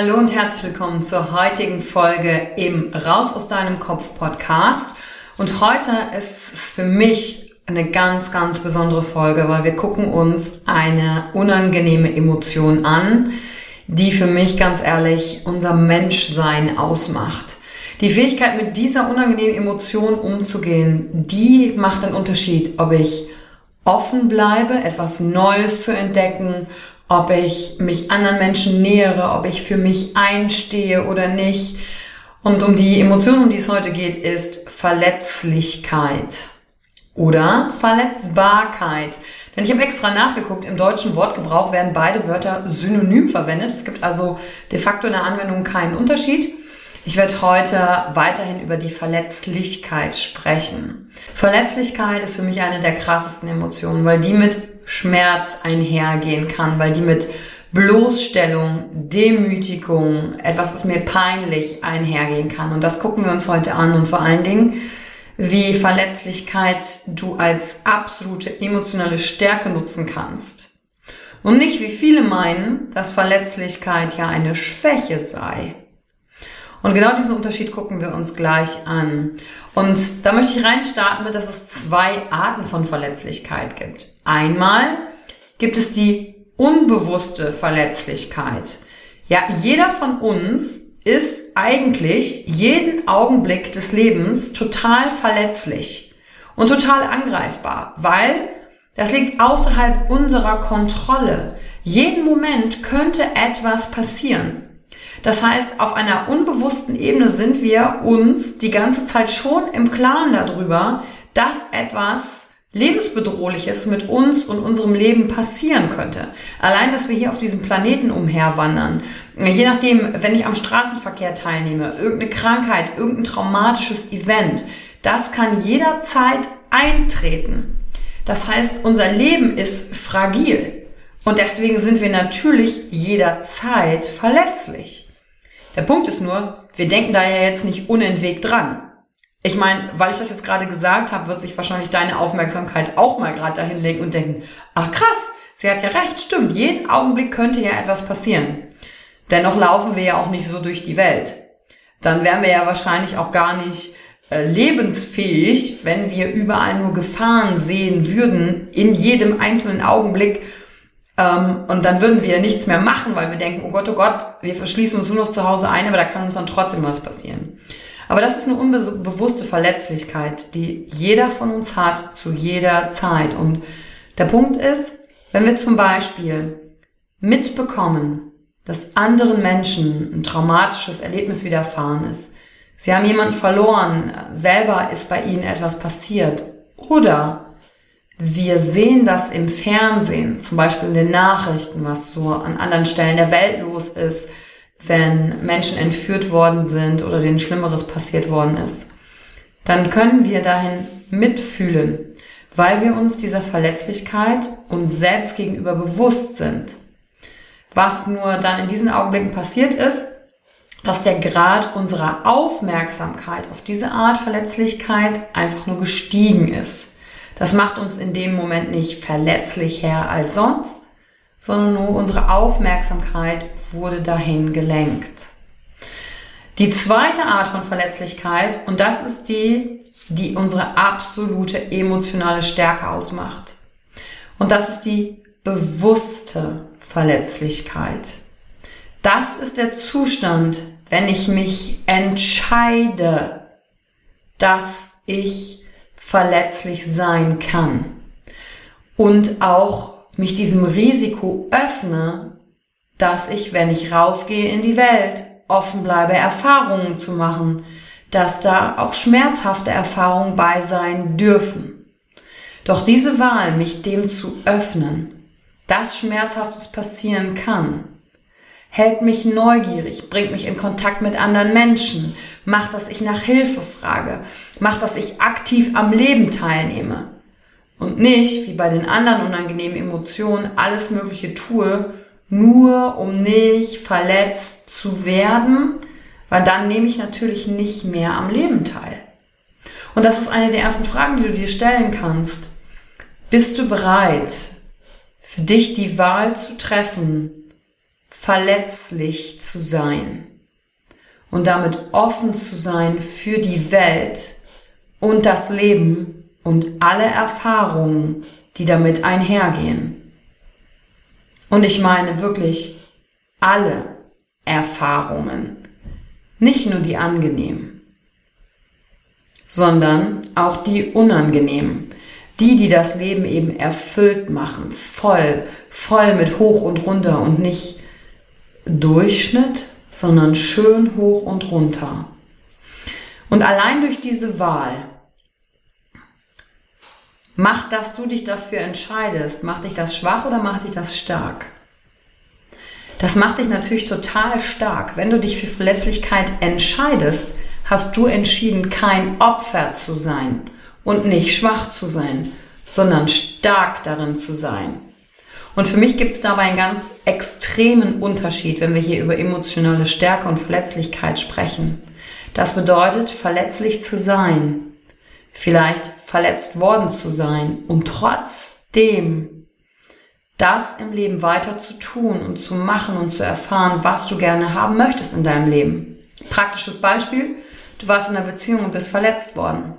Hallo und herzlich willkommen zur heutigen Folge im Raus aus deinem Kopf Podcast. Und heute ist es für mich eine ganz, ganz besondere Folge, weil wir gucken uns eine unangenehme Emotion an, die für mich ganz ehrlich unser Menschsein ausmacht. Die Fähigkeit, mit dieser unangenehmen Emotion umzugehen, die macht einen Unterschied, ob ich offen bleibe, etwas Neues zu entdecken ob ich mich anderen Menschen nähere, ob ich für mich einstehe oder nicht. Und um die Emotion, um die es heute geht, ist Verletzlichkeit oder Verletzbarkeit. Denn ich habe extra nachgeguckt, im deutschen Wortgebrauch werden beide Wörter synonym verwendet. Es gibt also de facto in der Anwendung keinen Unterschied. Ich werde heute weiterhin über die Verletzlichkeit sprechen. Verletzlichkeit ist für mich eine der krassesten Emotionen, weil die mit Schmerz einhergehen kann, weil die mit Bloßstellung, Demütigung, etwas ist mir peinlich einhergehen kann. Und das gucken wir uns heute an und vor allen Dingen, wie Verletzlichkeit du als absolute emotionale Stärke nutzen kannst. Und nicht wie viele meinen, dass Verletzlichkeit ja eine Schwäche sei. Und genau diesen Unterschied gucken wir uns gleich an. Und da möchte ich reinstarten mit, dass es zwei Arten von Verletzlichkeit gibt. Einmal gibt es die unbewusste Verletzlichkeit. Ja, jeder von uns ist eigentlich jeden Augenblick des Lebens total verletzlich und total angreifbar, weil das liegt außerhalb unserer Kontrolle. Jeden Moment könnte etwas passieren. Das heißt, auf einer unbewussten Ebene sind wir uns die ganze Zeit schon im Klaren darüber, dass etwas lebensbedrohliches mit uns und unserem Leben passieren könnte. Allein, dass wir hier auf diesem Planeten umherwandern. Je nachdem, wenn ich am Straßenverkehr teilnehme, irgendeine Krankheit, irgendein traumatisches Event, das kann jederzeit eintreten. Das heißt, unser Leben ist fragil. Und deswegen sind wir natürlich jederzeit verletzlich. Der Punkt ist nur, wir denken da ja jetzt nicht unentwegt dran. Ich meine, weil ich das jetzt gerade gesagt habe, wird sich wahrscheinlich deine Aufmerksamkeit auch mal gerade dahin legen und denken, ach krass, sie hat ja recht, stimmt, jeden Augenblick könnte ja etwas passieren. Dennoch laufen wir ja auch nicht so durch die Welt. Dann wären wir ja wahrscheinlich auch gar nicht äh, lebensfähig, wenn wir überall nur Gefahren sehen würden, in jedem einzelnen Augenblick und dann würden wir nichts mehr machen, weil wir denken, oh Gott, oh Gott, wir verschließen uns nur noch zu Hause ein, aber da kann uns dann trotzdem was passieren. Aber das ist eine unbewusste Verletzlichkeit, die jeder von uns hat zu jeder Zeit. Und der Punkt ist, wenn wir zum Beispiel mitbekommen, dass anderen Menschen ein traumatisches Erlebnis widerfahren ist, sie haben jemanden verloren, selber ist bei ihnen etwas passiert oder wir sehen das im Fernsehen, zum Beispiel in den Nachrichten, was so an anderen Stellen der Welt los ist, wenn Menschen entführt worden sind oder denen Schlimmeres passiert worden ist. Dann können wir dahin mitfühlen, weil wir uns dieser Verletzlichkeit uns selbst gegenüber bewusst sind. Was nur dann in diesen Augenblicken passiert ist, dass der Grad unserer Aufmerksamkeit auf diese Art Verletzlichkeit einfach nur gestiegen ist. Das macht uns in dem Moment nicht verletzlicher als sonst, sondern nur unsere Aufmerksamkeit wurde dahin gelenkt. Die zweite Art von Verletzlichkeit, und das ist die, die unsere absolute emotionale Stärke ausmacht. Und das ist die bewusste Verletzlichkeit. Das ist der Zustand, wenn ich mich entscheide, dass ich verletzlich sein kann und auch mich diesem Risiko öffne, dass ich, wenn ich rausgehe in die Welt, offen bleibe, Erfahrungen zu machen, dass da auch schmerzhafte Erfahrungen bei sein dürfen. Doch diese Wahl, mich dem zu öffnen, dass Schmerzhaftes passieren kann, hält mich neugierig, bringt mich in Kontakt mit anderen Menschen, macht, dass ich nach Hilfe frage, macht, dass ich aktiv am Leben teilnehme und nicht, wie bei den anderen unangenehmen Emotionen, alles Mögliche tue, nur um nicht verletzt zu werden, weil dann nehme ich natürlich nicht mehr am Leben teil. Und das ist eine der ersten Fragen, die du dir stellen kannst. Bist du bereit, für dich die Wahl zu treffen, verletzlich zu sein und damit offen zu sein für die Welt und das Leben und alle Erfahrungen, die damit einhergehen. Und ich meine wirklich alle Erfahrungen, nicht nur die angenehmen, sondern auch die unangenehmen, die, die das Leben eben erfüllt machen, voll, voll mit hoch und runter und nicht Durchschnitt, sondern schön hoch und runter. Und allein durch diese Wahl macht, dass du dich dafür entscheidest, macht dich das schwach oder macht dich das stark? Das macht dich natürlich total stark. Wenn du dich für Verletzlichkeit entscheidest, hast du entschieden, kein Opfer zu sein und nicht schwach zu sein, sondern stark darin zu sein. Und für mich gibt es dabei einen ganz extremen Unterschied, wenn wir hier über emotionale Stärke und Verletzlichkeit sprechen. Das bedeutet, verletzlich zu sein, vielleicht verletzt worden zu sein und trotzdem das im Leben weiter zu tun und zu machen und zu erfahren, was du gerne haben möchtest in deinem Leben. Praktisches Beispiel, du warst in einer Beziehung und bist verletzt worden.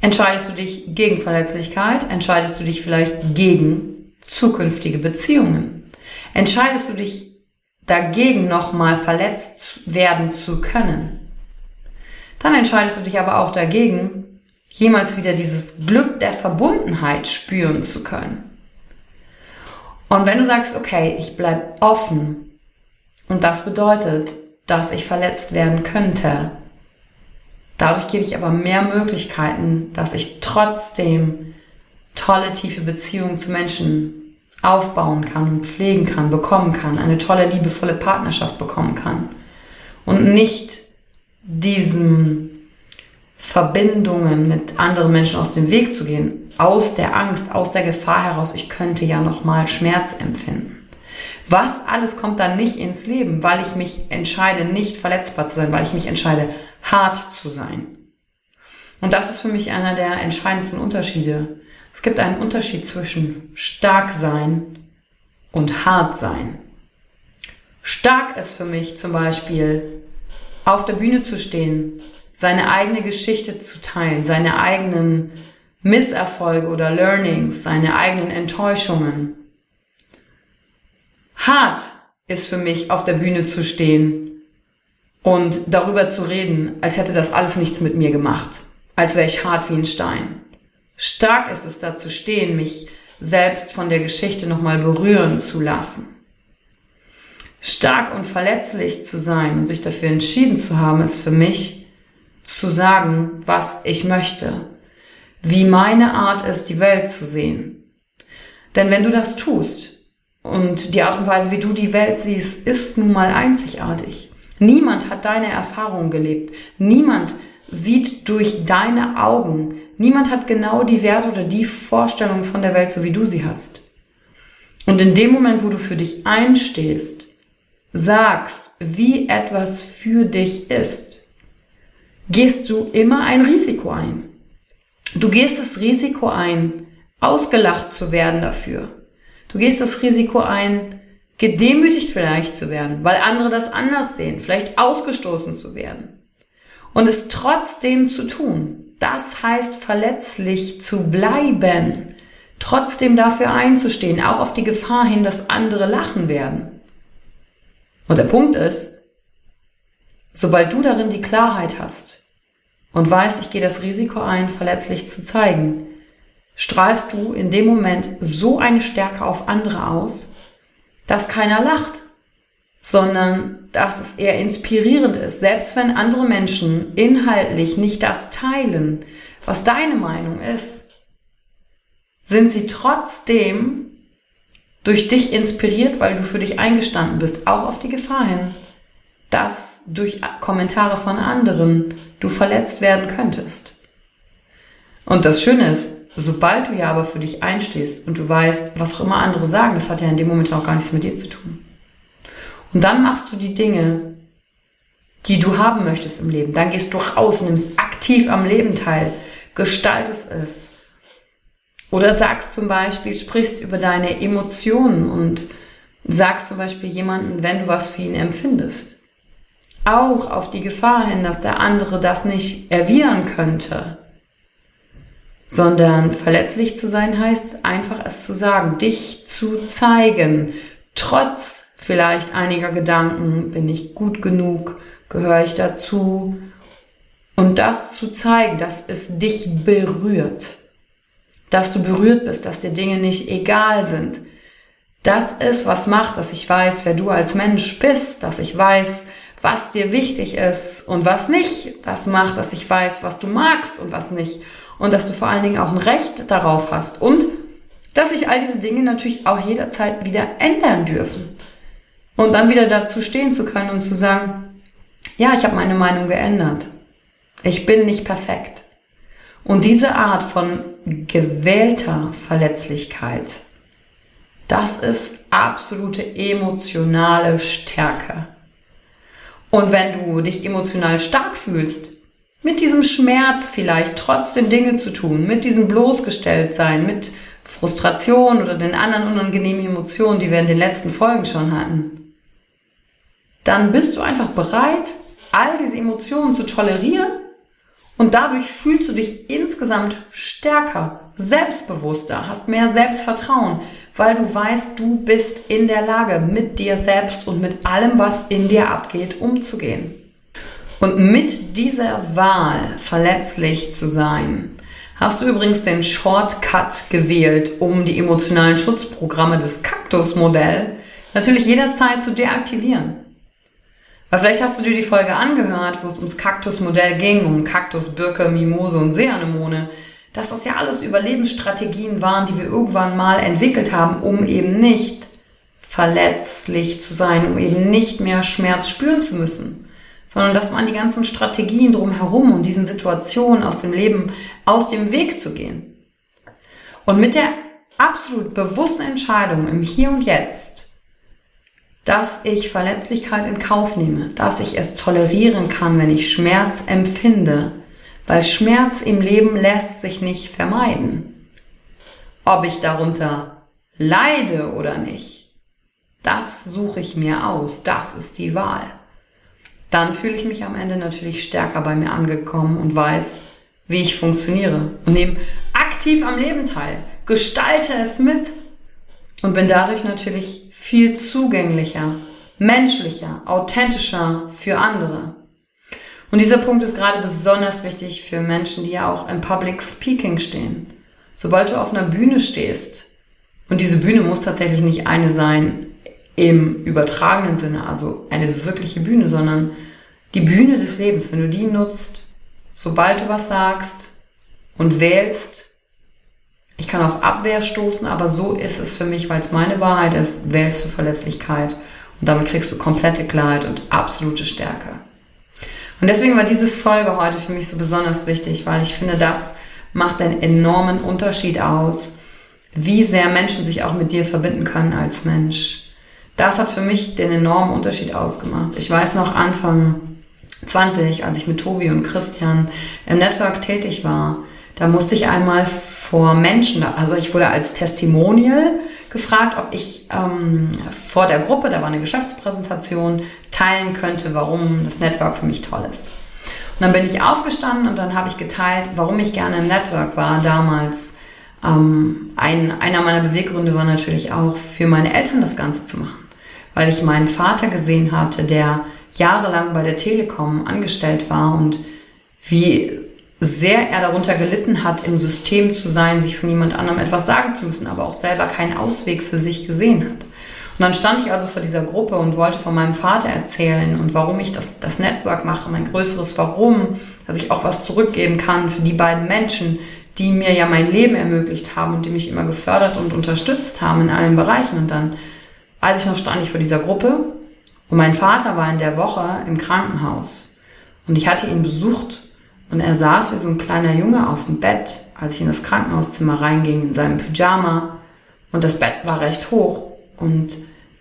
Entscheidest du dich gegen Verletzlichkeit? Entscheidest du dich vielleicht gegen zukünftige Beziehungen? Entscheidest du dich dagegen, nochmal verletzt werden zu können? Dann entscheidest du dich aber auch dagegen, jemals wieder dieses Glück der Verbundenheit spüren zu können. Und wenn du sagst, okay, ich bleib offen und das bedeutet, dass ich verletzt werden könnte, Dadurch gebe ich aber mehr Möglichkeiten, dass ich trotzdem tolle, tiefe Beziehungen zu Menschen aufbauen kann und pflegen kann, bekommen kann, eine tolle, liebevolle Partnerschaft bekommen kann. Und nicht diesen Verbindungen mit anderen Menschen aus dem Weg zu gehen, aus der Angst, aus der Gefahr heraus, ich könnte ja nochmal Schmerz empfinden. Was alles kommt dann nicht ins Leben, weil ich mich entscheide, nicht verletzbar zu sein, weil ich mich entscheide, hart zu sein. Und das ist für mich einer der entscheidendsten Unterschiede. Es gibt einen Unterschied zwischen stark sein und hart sein. Stark ist für mich zum Beispiel, auf der Bühne zu stehen, seine eigene Geschichte zu teilen, seine eigenen Misserfolge oder Learnings, seine eigenen Enttäuschungen Hart ist für mich, auf der Bühne zu stehen und darüber zu reden, als hätte das alles nichts mit mir gemacht, als wäre ich hart wie ein Stein. Stark ist es da zu stehen, mich selbst von der Geschichte nochmal berühren zu lassen. Stark und verletzlich zu sein und sich dafür entschieden zu haben, ist für mich zu sagen, was ich möchte, wie meine Art ist, die Welt zu sehen. Denn wenn du das tust, und die Art und Weise, wie du die Welt siehst, ist nun mal einzigartig. Niemand hat deine Erfahrungen gelebt. Niemand sieht durch deine Augen. Niemand hat genau die Werte oder die Vorstellung von der Welt, so wie du sie hast. Und in dem Moment, wo du für dich einstehst, sagst, wie etwas für dich ist, gehst du immer ein Risiko ein. Du gehst das Risiko ein, ausgelacht zu werden dafür. Du gehst das Risiko ein, gedemütigt vielleicht zu werden, weil andere das anders sehen, vielleicht ausgestoßen zu werden. Und es trotzdem zu tun. Das heißt verletzlich zu bleiben, trotzdem dafür einzustehen, auch auf die Gefahr hin, dass andere lachen werden. Und der Punkt ist, sobald du darin die Klarheit hast und weißt, ich gehe das Risiko ein, verletzlich zu zeigen, strahlst du in dem Moment so eine Stärke auf andere aus, dass keiner lacht, sondern dass es eher inspirierend ist, selbst wenn andere Menschen inhaltlich nicht das teilen, was deine Meinung ist, sind sie trotzdem durch dich inspiriert, weil du für dich eingestanden bist, auch auf die Gefahr hin, dass durch Kommentare von anderen du verletzt werden könntest. Und das Schöne ist, Sobald du ja aber für dich einstehst und du weißt, was auch immer andere sagen, das hat ja in dem Moment auch gar nichts mit dir zu tun. Und dann machst du die Dinge, die du haben möchtest im Leben. Dann gehst du raus, nimmst aktiv am Leben teil, gestaltest es. Oder sagst zum Beispiel, sprichst über deine Emotionen und sagst zum Beispiel jemanden, wenn du was für ihn empfindest. Auch auf die Gefahr hin, dass der andere das nicht erwidern könnte sondern verletzlich zu sein heißt einfach es zu sagen, dich zu zeigen, trotz vielleicht einiger Gedanken, bin ich gut genug, gehöre ich dazu und das zu zeigen, dass es dich berührt, dass du berührt bist, dass dir Dinge nicht egal sind. Das ist, was macht, dass ich weiß, wer du als Mensch bist, dass ich weiß, was dir wichtig ist und was nicht. Das macht, dass ich weiß, was du magst und was nicht und dass du vor allen Dingen auch ein Recht darauf hast und dass sich all diese Dinge natürlich auch jederzeit wieder ändern dürfen. Und dann wieder dazu stehen zu können und zu sagen, ja, ich habe meine Meinung geändert. Ich bin nicht perfekt. Und diese Art von gewählter Verletzlichkeit, das ist absolute emotionale Stärke. Und wenn du dich emotional stark fühlst, mit diesem Schmerz vielleicht trotzdem Dinge zu tun, mit diesem bloßgestellt sein, mit Frustration oder den anderen unangenehmen Emotionen, die wir in den letzten Folgen schon hatten, dann bist du einfach bereit, all diese Emotionen zu tolerieren und dadurch fühlst du dich insgesamt stärker, selbstbewusster, hast mehr Selbstvertrauen, weil du weißt, du bist in der Lage, mit dir selbst und mit allem, was in dir abgeht, umzugehen. Und mit dieser Wahl verletzlich zu sein, hast du übrigens den Shortcut gewählt, um die emotionalen Schutzprogramme des Kaktusmodell natürlich jederzeit zu deaktivieren. Weil vielleicht hast du dir die Folge angehört, wo es ums Kaktusmodell ging, um Kaktus, Birke, Mimose und Seeanemone, dass das ja alles Überlebensstrategien waren, die wir irgendwann mal entwickelt haben, um eben nicht verletzlich zu sein, um eben nicht mehr Schmerz spüren zu müssen sondern dass man die ganzen Strategien drumherum und diesen Situationen aus dem Leben aus dem Weg zu gehen. Und mit der absolut bewussten Entscheidung im Hier und Jetzt, dass ich Verletzlichkeit in Kauf nehme, dass ich es tolerieren kann, wenn ich Schmerz empfinde, weil Schmerz im Leben lässt sich nicht vermeiden. Ob ich darunter leide oder nicht, das suche ich mir aus, das ist die Wahl. Dann fühle ich mich am Ende natürlich stärker bei mir angekommen und weiß, wie ich funktioniere und nehme aktiv am Leben teil, gestalte es mit und bin dadurch natürlich viel zugänglicher, menschlicher, authentischer für andere. Und dieser Punkt ist gerade besonders wichtig für Menschen, die ja auch im Public Speaking stehen. Sobald du auf einer Bühne stehst, und diese Bühne muss tatsächlich nicht eine sein im übertragenen Sinne, also eine wirkliche Bühne, sondern die Bühne des Lebens, wenn du die nutzt, sobald du was sagst und wählst, ich kann auf Abwehr stoßen, aber so ist es für mich, weil es meine Wahrheit ist, wählst du Verletzlichkeit und damit kriegst du komplette Klarheit und absolute Stärke. Und deswegen war diese Folge heute für mich so besonders wichtig, weil ich finde, das macht einen enormen Unterschied aus, wie sehr Menschen sich auch mit dir verbinden können als Mensch. Das hat für mich den enormen Unterschied ausgemacht. Ich weiß noch Anfang 20, als ich mit Tobi und Christian im Network tätig war, da musste ich einmal vor Menschen, also ich wurde als Testimonial gefragt, ob ich ähm, vor der Gruppe, da war eine Geschäftspräsentation, teilen könnte, warum das Network für mich toll ist. Und dann bin ich aufgestanden und dann habe ich geteilt, warum ich gerne im Network war damals. Ähm, ein, einer meiner Beweggründe war natürlich auch, für meine Eltern das Ganze zu machen. Weil ich meinen Vater gesehen hatte, der jahrelang bei der Telekom angestellt war und wie sehr er darunter gelitten hat, im System zu sein, sich von jemand anderem etwas sagen zu müssen, aber auch selber keinen Ausweg für sich gesehen hat. Und dann stand ich also vor dieser Gruppe und wollte von meinem Vater erzählen und warum ich das, das Network mache, mein größeres Warum, dass ich auch was zurückgeben kann für die beiden Menschen, die mir ja mein Leben ermöglicht haben und die mich immer gefördert und unterstützt haben in allen Bereichen. Und dann, weiß ich noch, stand ich vor dieser Gruppe und mein Vater war in der Woche im Krankenhaus und ich hatte ihn besucht und er saß wie so ein kleiner Junge auf dem Bett, als ich in das Krankenhauszimmer reinging, in seinem Pyjama. Und das Bett war recht hoch. Und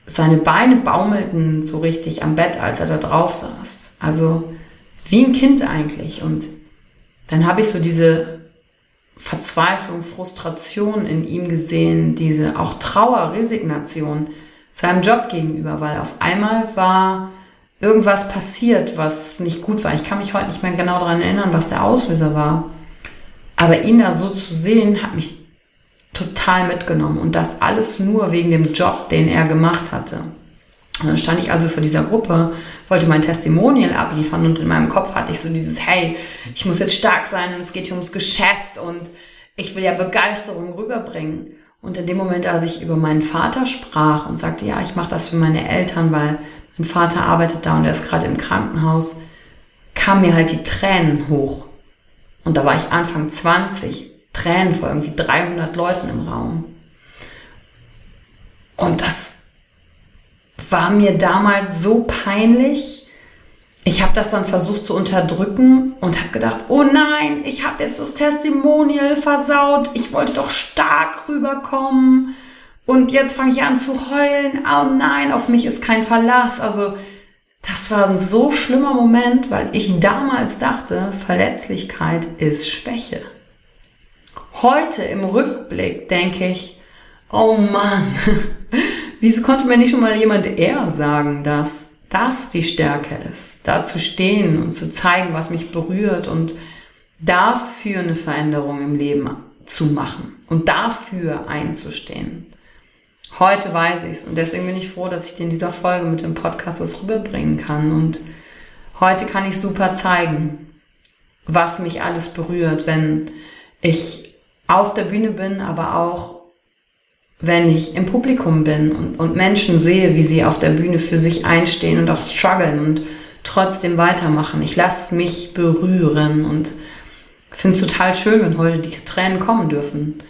seine Beine baumelten so richtig am Bett, als er da drauf saß. Also wie ein Kind eigentlich. Und dann habe ich so diese Verzweiflung, Frustration in ihm gesehen, diese auch Trauer, Resignation seinem Job gegenüber, weil auf einmal war irgendwas passiert, was nicht gut war. Ich kann mich heute nicht mehr genau daran erinnern, was der Auslöser war. Aber ihn da so zu sehen, hat mich total mitgenommen. Und das alles nur wegen dem Job, den er gemacht hatte. Und dann stand ich also vor dieser Gruppe, wollte mein Testimonial abliefern und in meinem Kopf hatte ich so dieses, hey, ich muss jetzt stark sein und es geht hier ums Geschäft und ich will ja Begeisterung rüberbringen. Und in dem Moment, als ich über meinen Vater sprach und sagte, ja, ich mache das für meine Eltern, weil mein Vater arbeitet da und er ist gerade im Krankenhaus, kamen mir halt die Tränen hoch. Und da war ich Anfang 20, Tränen vor irgendwie 300 Leuten im Raum. Und das war mir damals so peinlich. Ich habe das dann versucht zu unterdrücken und habe gedacht, oh nein, ich habe jetzt das Testimonial versaut. Ich wollte doch stark rüberkommen. Und jetzt fange ich an zu heulen. Oh nein, auf mich ist kein Verlass. Also das war ein so schlimmer Moment, weil ich damals dachte, Verletzlichkeit ist Schwäche. Heute im Rückblick denke ich, oh Mann, wieso konnte mir nicht schon mal jemand eher sagen, dass das die Stärke ist, da zu stehen und zu zeigen, was mich berührt und dafür eine Veränderung im Leben zu machen und dafür einzustehen. Heute weiß ich es und deswegen bin ich froh, dass ich dir in dieser Folge mit dem Podcast das rüberbringen kann. Und heute kann ich super zeigen, was mich alles berührt, wenn ich auf der Bühne bin, aber auch wenn ich im Publikum bin und, und Menschen sehe, wie sie auf der Bühne für sich einstehen und auch strugglen und trotzdem weitermachen. Ich lasse mich berühren und finde es total schön, wenn heute die Tränen kommen dürfen.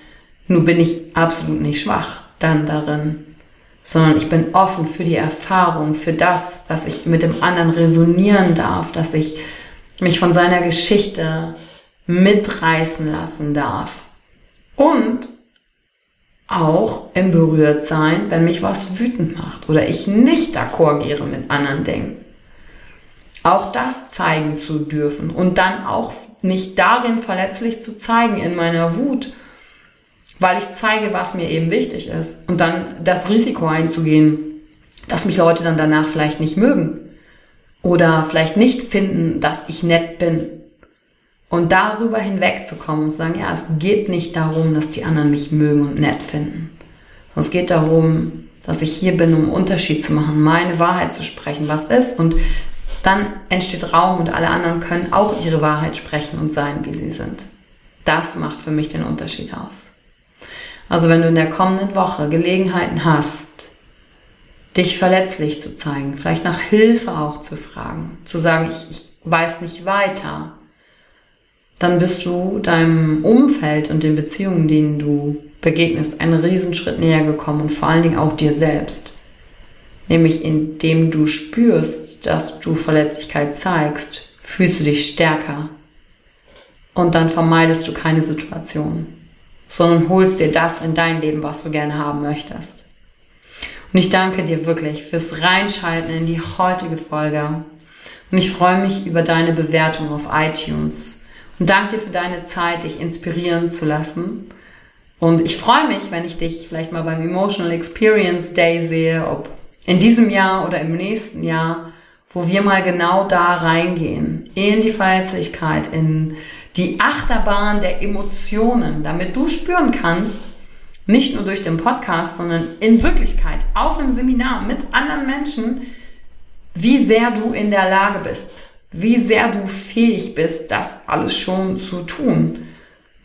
Nur bin ich absolut nicht schwach dann darin, sondern ich bin offen für die Erfahrung, für das, dass ich mit dem anderen resonieren darf, dass ich mich von seiner Geschichte mitreißen lassen darf. Und auch im Berührtsein, wenn mich was wütend macht oder ich nicht d'accord gehe mit anderen Dingen. Auch das zeigen zu dürfen und dann auch mich darin verletzlich zu zeigen in meiner Wut weil ich zeige, was mir eben wichtig ist und dann das Risiko einzugehen, dass mich Leute dann danach vielleicht nicht mögen oder vielleicht nicht finden, dass ich nett bin. Und darüber hinwegzukommen und zu sagen, ja, es geht nicht darum, dass die anderen mich mögen und nett finden. Sondern es geht darum, dass ich hier bin, um einen Unterschied zu machen, meine Wahrheit zu sprechen, was ist. Und dann entsteht Raum und alle anderen können auch ihre Wahrheit sprechen und sein, wie sie sind. Das macht für mich den Unterschied aus. Also wenn du in der kommenden Woche Gelegenheiten hast, dich verletzlich zu zeigen, vielleicht nach Hilfe auch zu fragen, zu sagen, ich, ich weiß nicht weiter, dann bist du deinem Umfeld und den Beziehungen, denen du begegnest, einen Riesenschritt näher gekommen und vor allen Dingen auch dir selbst. Nämlich indem du spürst, dass du Verletzlichkeit zeigst, fühlst du dich stärker. Und dann vermeidest du keine Situation, sondern holst dir das in dein Leben, was du gerne haben möchtest. Und ich danke dir wirklich fürs Reinschalten in die heutige Folge. Und ich freue mich über deine Bewertung auf iTunes und danke dir für deine Zeit, dich inspirieren zu lassen. Und ich freue mich, wenn ich dich vielleicht mal beim Emotional Experience Day sehe, ob in diesem Jahr oder im nächsten Jahr, wo wir mal genau da reingehen, in die Verletzlichkeit, in die Achterbahn der Emotionen, damit du spüren kannst, nicht nur durch den Podcast, sondern in Wirklichkeit auf einem Seminar mit anderen Menschen, wie sehr du in der Lage bist, wie sehr du fähig bist, das alles schon zu tun.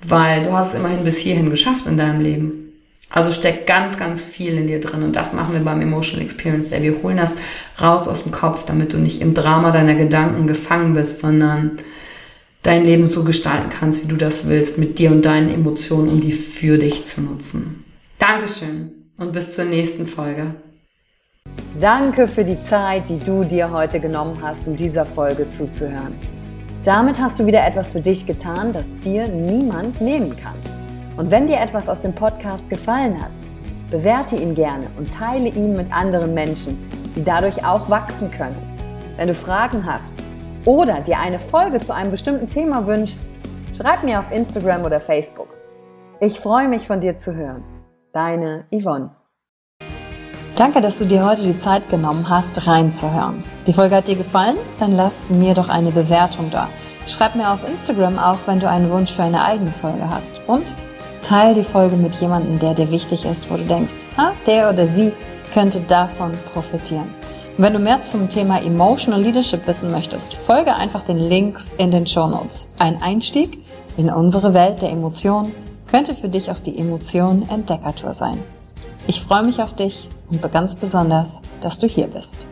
Weil du hast es immerhin bis hierhin geschafft in deinem Leben. Also steckt ganz, ganz viel in dir drin. Und das machen wir beim Emotional Experience Day. Wir holen das raus aus dem Kopf, damit du nicht im Drama deiner Gedanken gefangen bist, sondern dein Leben so gestalten kannst, wie du das willst, mit dir und deinen Emotionen, um die für dich zu nutzen. Dankeschön und bis zur nächsten Folge. Danke für die Zeit, die du dir heute genommen hast, um dieser Folge zuzuhören. Damit hast du wieder etwas für dich getan, das dir niemand nehmen kann. Und wenn dir etwas aus dem Podcast gefallen hat, bewerte ihn gerne und teile ihn mit anderen Menschen, die dadurch auch wachsen können. Wenn du Fragen hast oder dir eine Folge zu einem bestimmten Thema wünschst, schreib mir auf Instagram oder Facebook. Ich freue mich von dir zu hören. Deine Yvonne. Danke, dass du dir heute die Zeit genommen hast, reinzuhören. Die Folge hat dir gefallen? Dann lass mir doch eine Bewertung da. Schreib mir auf Instagram auch, wenn du einen Wunsch für eine eigene Folge hast. Und teile die Folge mit jemandem, der dir wichtig ist, wo du denkst, ah, der oder sie könnte davon profitieren. Wenn du mehr zum Thema Emotional Leadership wissen möchtest, folge einfach den Links in den Show Notes. Ein Einstieg in unsere Welt der Emotionen könnte für dich auch die Emotion Entdeckertour sein. Ich freue mich auf dich und ganz besonders, dass du hier bist.